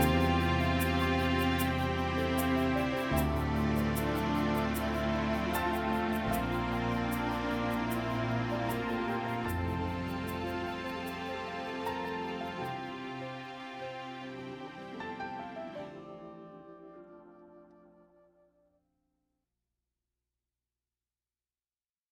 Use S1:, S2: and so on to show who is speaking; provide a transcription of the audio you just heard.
S1: you